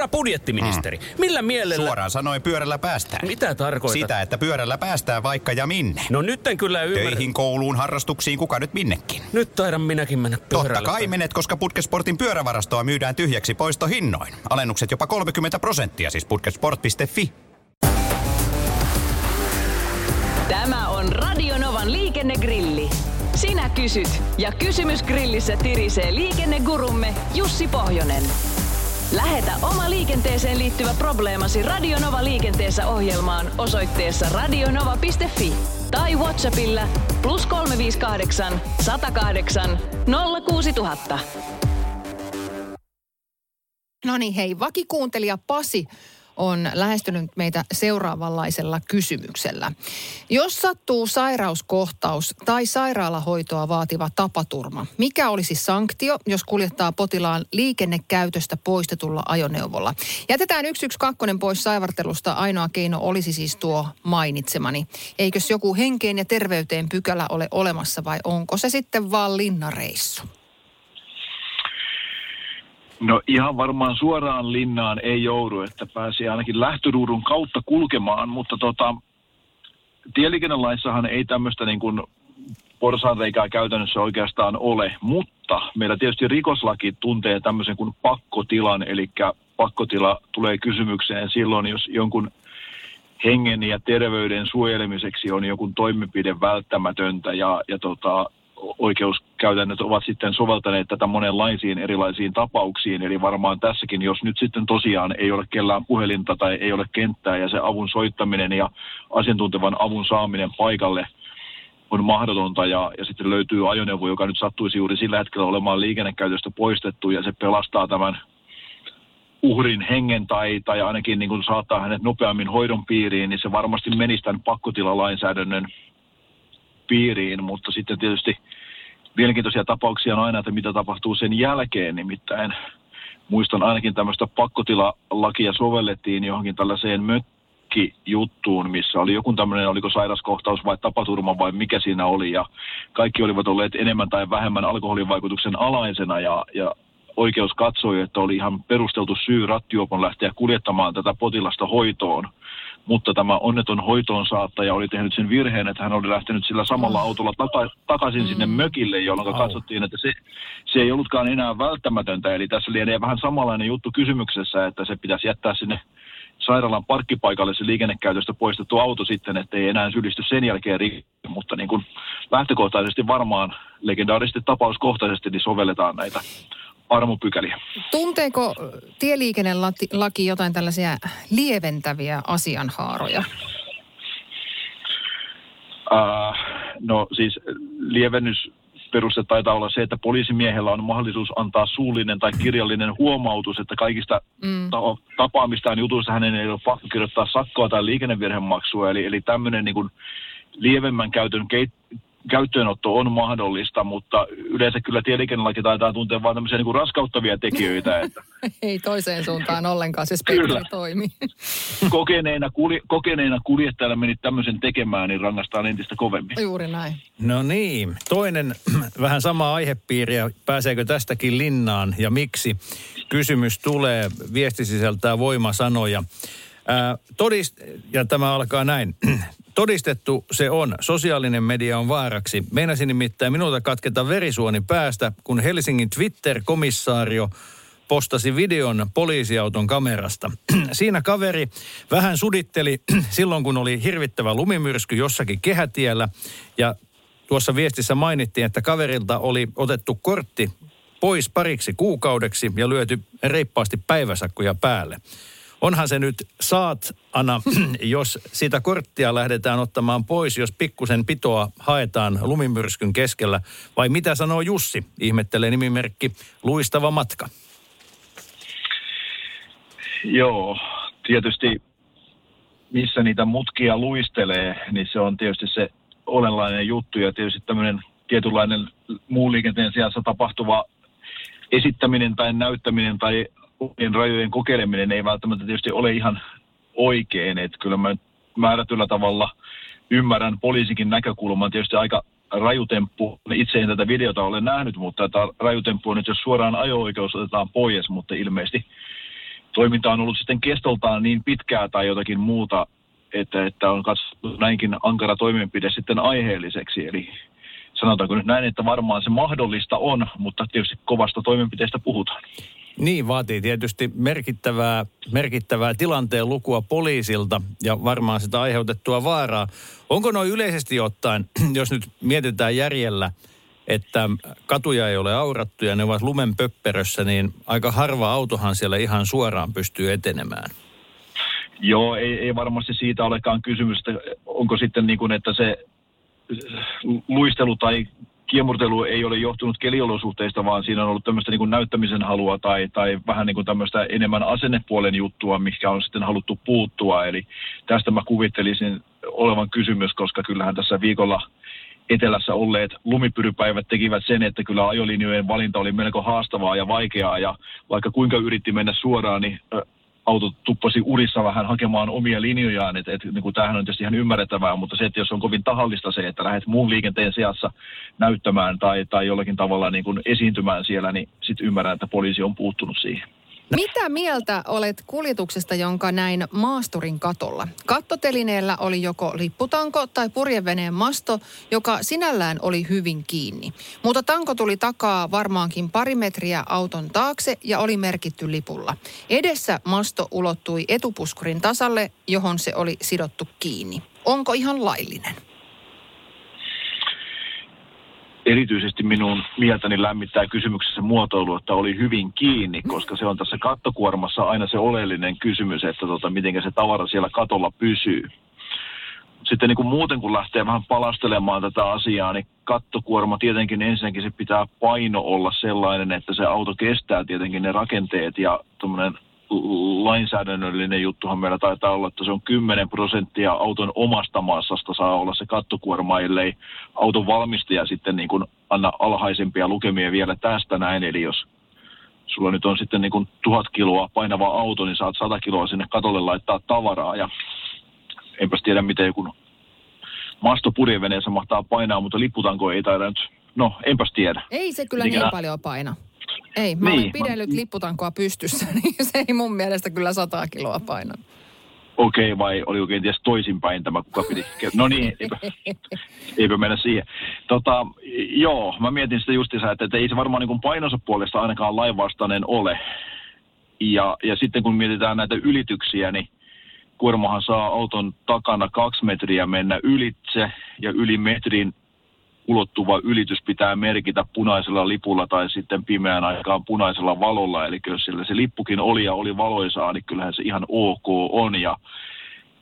Herra budjettiministeri, mm. millä mielellä... Suoraan sanoen pyörällä päästään. Mitä tarkoitat? Sitä, että pyörällä päästään vaikka ja minne. No nyt en kyllä ymmärrä. Töihin, kouluun, harrastuksiin, kuka nyt minnekin. Nyt taidan minäkin mennä pyörällä. Totta kai menet, koska Putkesportin pyörävarastoa myydään tyhjäksi poistohinnoin. Alennukset jopa 30 prosenttia, siis putkesport.fi. Tämä on Radionovan liikennegrilli. Sinä kysyt ja kysymys grillissä tirisee liikennegurumme Jussi Pohjonen. Lähetä oma liikenteeseen liittyvä probleemasi Radionova liikenteessä ohjelmaan osoitteessa radionova.fi tai Whatsappilla plus 358 108 06000. No niin, hei, vakikuuntelija Pasi on lähestynyt meitä seuraavanlaisella kysymyksellä. Jos sattuu sairauskohtaus tai sairaalahoitoa vaativa tapaturma, mikä olisi sanktio, jos kuljettaa potilaan liikennekäytöstä poistetulla ajoneuvolla? Jätetään 112 pois saivartelusta. Ainoa keino olisi siis tuo mainitsemani. Eikös joku henkeen ja terveyteen pykälä ole olemassa vai onko se sitten vaan linnareissu? No ihan varmaan suoraan linnaan ei joudu, että pääsee ainakin lähtöruudun kautta kulkemaan, mutta tota, tieliikennelaissahan ei tämmöistä niin kuin porsaanreikää käytännössä oikeastaan ole, mutta meillä tietysti rikoslaki tuntee tämmöisen kuin pakkotilan, eli pakkotila tulee kysymykseen silloin, jos jonkun hengen ja terveyden suojelemiseksi on joku toimenpide välttämätöntä ja, ja tota, oikeuskäytännöt ovat sitten soveltaneet tätä monenlaisiin erilaisiin tapauksiin. Eli varmaan tässäkin, jos nyt sitten tosiaan ei ole kellään puhelinta tai ei ole kenttää ja se avun soittaminen ja asiantuntevan avun saaminen paikalle on mahdotonta ja, ja sitten löytyy ajoneuvo, joka nyt sattuisi juuri sillä hetkellä olemaan liikennekäytöstä poistettu ja se pelastaa tämän uhrin hengen tai, tai ainakin niin kuin saattaa hänet nopeammin hoidon piiriin, niin se varmasti menisi tämän pakkotilalainsäädännön piiriin, mutta sitten tietysti mielenkiintoisia tapauksia on aina, että mitä tapahtuu sen jälkeen, nimittäin muistan ainakin tämmöistä pakkotilalakia sovellettiin johonkin tällaiseen mökkijuttuun, missä oli joku tämmöinen, oliko sairaskohtaus vai tapaturma vai mikä siinä oli, ja kaikki olivat olleet enemmän tai vähemmän alkoholin vaikutuksen alaisena, ja, ja oikeus katsoi, että oli ihan perusteltu syy rattijuopon lähteä kuljettamaan tätä potilasta hoitoon – mutta tämä onneton hoitoon saattaja oli tehnyt sen virheen, että hän oli lähtenyt sillä samalla oh. autolla taka- takaisin sinne mm. mökille, jolloin oh. katsottiin, että se, se ei ollutkaan enää välttämätöntä. Eli tässä lienee vähän samanlainen juttu kysymyksessä, että se pitäisi jättää sinne sairaalan parkkipaikalle se liikennekäytöstä poistettu auto sitten, että ei enää syyllisty sen jälkeen rikki. Mutta niin kuin lähtökohtaisesti varmaan legendaarisesti tapauskohtaisesti niin sovelletaan näitä armopykäliä. Tunteeko tieliikennelaki jotain tällaisia lieventäviä asianhaaroja? Uh, no siis lievennys peruste taitaa olla se, että poliisimiehellä on mahdollisuus antaa suullinen tai kirjallinen huomautus, että kaikista mm. tapaamistaan jutuista hänen ei ole pakko kirjoittaa sakkoa tai liikennevirhemaksua. Eli, eli tämmöinen niin lievemmän käytön käyttöönotto on mahdollista, mutta yleensä kyllä tieliikennelaki taitaa tuntea vain tämmöisiä niin raskauttavia tekijöitä. Että... Ei toiseen suuntaan ollenkaan se spektri toimi. kokeneena, kulje, kokeneena kuljettajana meni tämmöisen tekemään, niin rangaistaan entistä kovemmin. Juuri näin. No niin, toinen vähän sama aihepiiriä. Pääseekö tästäkin linnaan ja miksi? Kysymys tulee, viesti sisältää voimasanoja. Ää, todist, ja tämä alkaa näin. Todistettu se on. Sosiaalinen media on vaaraksi. Meinasin nimittäin minulta katketa verisuoni päästä, kun Helsingin Twitter-komissaario postasi videon poliisiauton kamerasta. Siinä kaveri vähän suditteli silloin, kun oli hirvittävä lumimyrsky jossakin kehätiellä. Ja tuossa viestissä mainittiin, että kaverilta oli otettu kortti pois pariksi kuukaudeksi ja lyöty reippaasti päiväsakkoja päälle onhan se nyt saat, Anna, jos sitä korttia lähdetään ottamaan pois, jos pikkusen pitoa haetaan lumimyrskyn keskellä. Vai mitä sanoo Jussi? Ihmettelee nimimerkki Luistava matka. Joo, tietysti missä niitä mutkia luistelee, niin se on tietysti se olenlainen juttu ja tietysti tämmöinen tietynlainen muun liikenteen sijassa tapahtuva esittäminen tai näyttäminen tai omien rajojen kokeileminen ei välttämättä tietysti ole ihan oikein. Että kyllä mä määrätyllä tavalla ymmärrän poliisikin näkökulman tietysti aika rajutemppu. Itse en tätä videota ole nähnyt, mutta tämä rajutemppu on nyt, jos suoraan ajo-oikeus otetaan pois, mutta ilmeisesti toiminta on ollut sitten kestoltaan niin pitkää tai jotakin muuta, että, että on katsottu näinkin ankara toimenpide sitten aiheelliseksi. Eli sanotaanko nyt näin, että varmaan se mahdollista on, mutta tietysti kovasta toimenpiteestä puhutaan. Niin, vaatii tietysti merkittävää, merkittävää tilanteen lukua poliisilta ja varmaan sitä aiheutettua vaaraa. Onko noin yleisesti ottaen, jos nyt mietitään järjellä, että katuja ei ole aurattu ja ne ovat lumen pöpperössä, niin aika harva autohan siellä ihan suoraan pystyy etenemään. Joo, ei, ei varmasti siitä olekaan kysymys, että onko sitten niin kuin, että se luistelu tai kiemurtelu ei ole johtunut keliolosuhteista, vaan siinä on ollut tämmöistä niin näyttämisen halua tai, tai vähän niin kuin tämmöistä enemmän asennepuolen juttua, mikä on sitten haluttu puuttua. Eli tästä mä kuvittelisin olevan kysymys, koska kyllähän tässä viikolla etelässä olleet lumipyrypäivät tekivät sen, että kyllä ajolinjojen valinta oli melko haastavaa ja vaikeaa, ja vaikka kuinka yritti mennä suoraan, niin auto tuppasi urissa vähän hakemaan omia linjojaan, että et, niin tämähän on tietysti ihan ymmärrettävää, mutta se, että jos on kovin tahallista se, että lähdet muun liikenteen seassa näyttämään tai, tai jollakin tavalla niin kuin esiintymään siellä, niin sitten ymmärrän, että poliisi on puuttunut siihen. Mitä mieltä olet kuljetuksesta, jonka näin maasturin katolla? Kattotelineellä oli joko lipputanko tai purjeveneen masto, joka sinällään oli hyvin kiinni. Mutta tanko tuli takaa varmaankin pari metriä auton taakse ja oli merkitty lipulla. Edessä masto ulottui etupuskurin tasalle, johon se oli sidottu kiinni. Onko ihan laillinen? Erityisesti minun mieltäni lämmittää kysymyksessä muotoilu, että oli hyvin kiinni, koska se on tässä kattokuormassa aina se oleellinen kysymys, että tota, miten se tavara siellä katolla pysyy. Sitten niin kuin muuten kun lähtee vähän palastelemaan tätä asiaa, niin kattokuorma tietenkin ensinnäkin se pitää paino olla sellainen, että se auto kestää tietenkin ne rakenteet ja tuommoinen lainsäädännöllinen juttuhan meillä taitaa olla, että se on 10 prosenttia auton omasta massasta saa olla se kattokuorma, ellei auton valmistaja sitten niin kuin anna alhaisempia lukemia vielä tästä näin. Eli jos sulla nyt on sitten niin kuin tuhat kiloa painava auto, niin saat 100 kiloa sinne katolle laittaa tavaraa ja enpäs tiedä miten joku masto purjeveneessä mahtaa painaa, mutta lipputanko ei taida nyt, no enpäs tiedä. Ei se kyllä Mikä niin paljon paina. Ei, mä niin, olen pidellyt mä... lipputankoa pystyssä, niin se ei mun mielestä kyllä sata kiloa paina. Okei, okay, vai oliko kenties toisinpäin tämä, kuka piti? No niin, eipä, eipä mennä siihen. Tota, joo, mä mietin sitä justiinsa, että, että ei se varmaan niin painonsa puolesta ainakaan lainvastainen ole. Ja, ja sitten kun mietitään näitä ylityksiä, niin kuormahan saa auton takana kaksi metriä mennä ylitse ja yli metrin ulottuva ylitys pitää merkitä punaisella lipulla tai sitten pimeän aikaan punaisella valolla. Eli jos sillä se lippukin oli ja oli valoisaa, niin kyllähän se ihan ok on. Ja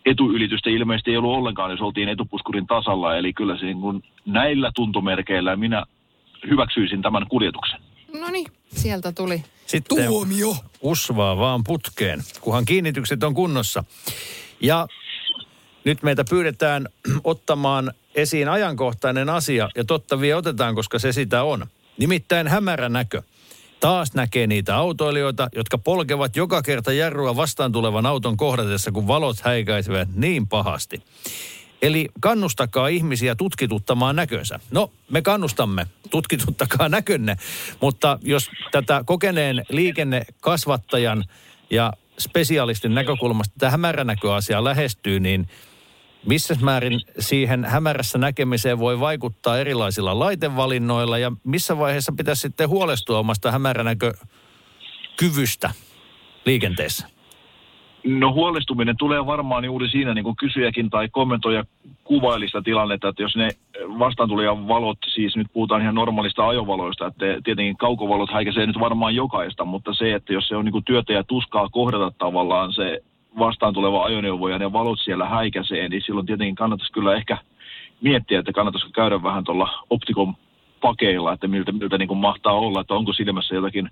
etuylitystä ilmeisesti ei ollut ollenkaan, jos oltiin etupuskurin tasalla. Eli kyllä se niin kuin näillä tuntomerkeillä minä hyväksyisin tämän kuljetuksen. No niin, sieltä tuli Sitten tuomio. Usvaa vaan putkeen, kunhan kiinnitykset on kunnossa. Ja nyt meitä pyydetään ottamaan esiin ajankohtainen asia, ja totta vie otetaan, koska se sitä on. Nimittäin hämärä näkö. Taas näkee niitä autoilijoita, jotka polkevat joka kerta jarrua vastaan tulevan auton kohdatessa, kun valot häikäisevät niin pahasti. Eli kannustakaa ihmisiä tutkituttamaan näkönsä. No, me kannustamme, tutkituttakaa näkönne, mutta jos tätä kokeneen liikennekasvattajan ja spesialistin näkökulmasta tämä hämäränäköasia lähestyy, niin missä määrin siihen hämärässä näkemiseen voi vaikuttaa erilaisilla laitevalinnoilla ja missä vaiheessa pitäisi sitten huolestua omasta hämäränäkökyvystä liikenteessä? No huolestuminen tulee varmaan juuri siinä, niin kuin kysyjäkin tai kommentoija kuvailista tilannetta, että jos ne vastaantulijan valot, siis nyt puhutaan ihan normaalista ajovaloista, että tietenkin kaukovalot häikäisee nyt varmaan jokaista, mutta se, että jos se on niin kuin työtä ja tuskaa kohdata tavallaan se vastaan tuleva ajoneuvo ja ne valot siellä häikäisee, niin silloin tietenkin kannattaisi kyllä ehkä miettiä, että kannattaisiko käydä vähän tuolla optikon pakeilla, että miltä, miltä niin kuin mahtaa olla, että onko silmässä jotakin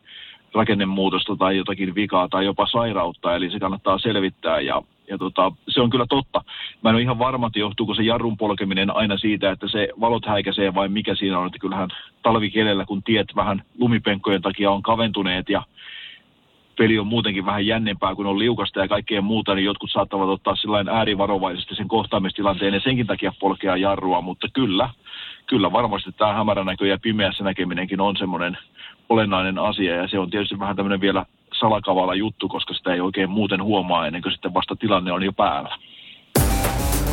rakennemuutosta tai jotakin vikaa tai jopa sairautta, eli se kannattaa selvittää ja, ja tota, se on kyllä totta. Mä en ole ihan varma, että johtuuko se jarrun polkeminen aina siitä, että se valot häikäisee vai mikä siinä on, että kyllähän talvikelellä, kun tiet vähän lumipenkkojen takia on kaventuneet ja peli on muutenkin vähän jännempää, kun on liukasta ja kaikkea muuta, niin jotkut saattavat ottaa sellainen äärivarovaisesti sen kohtaamistilanteen ja senkin takia polkea jarrua, mutta kyllä, kyllä varmasti tämä hämärän näkö ja pimeässä näkeminenkin on semmoinen olennainen asia ja se on tietysti vähän tämmöinen vielä salakavala juttu, koska sitä ei oikein muuten huomaa ennen kuin sitten vasta tilanne on jo päällä.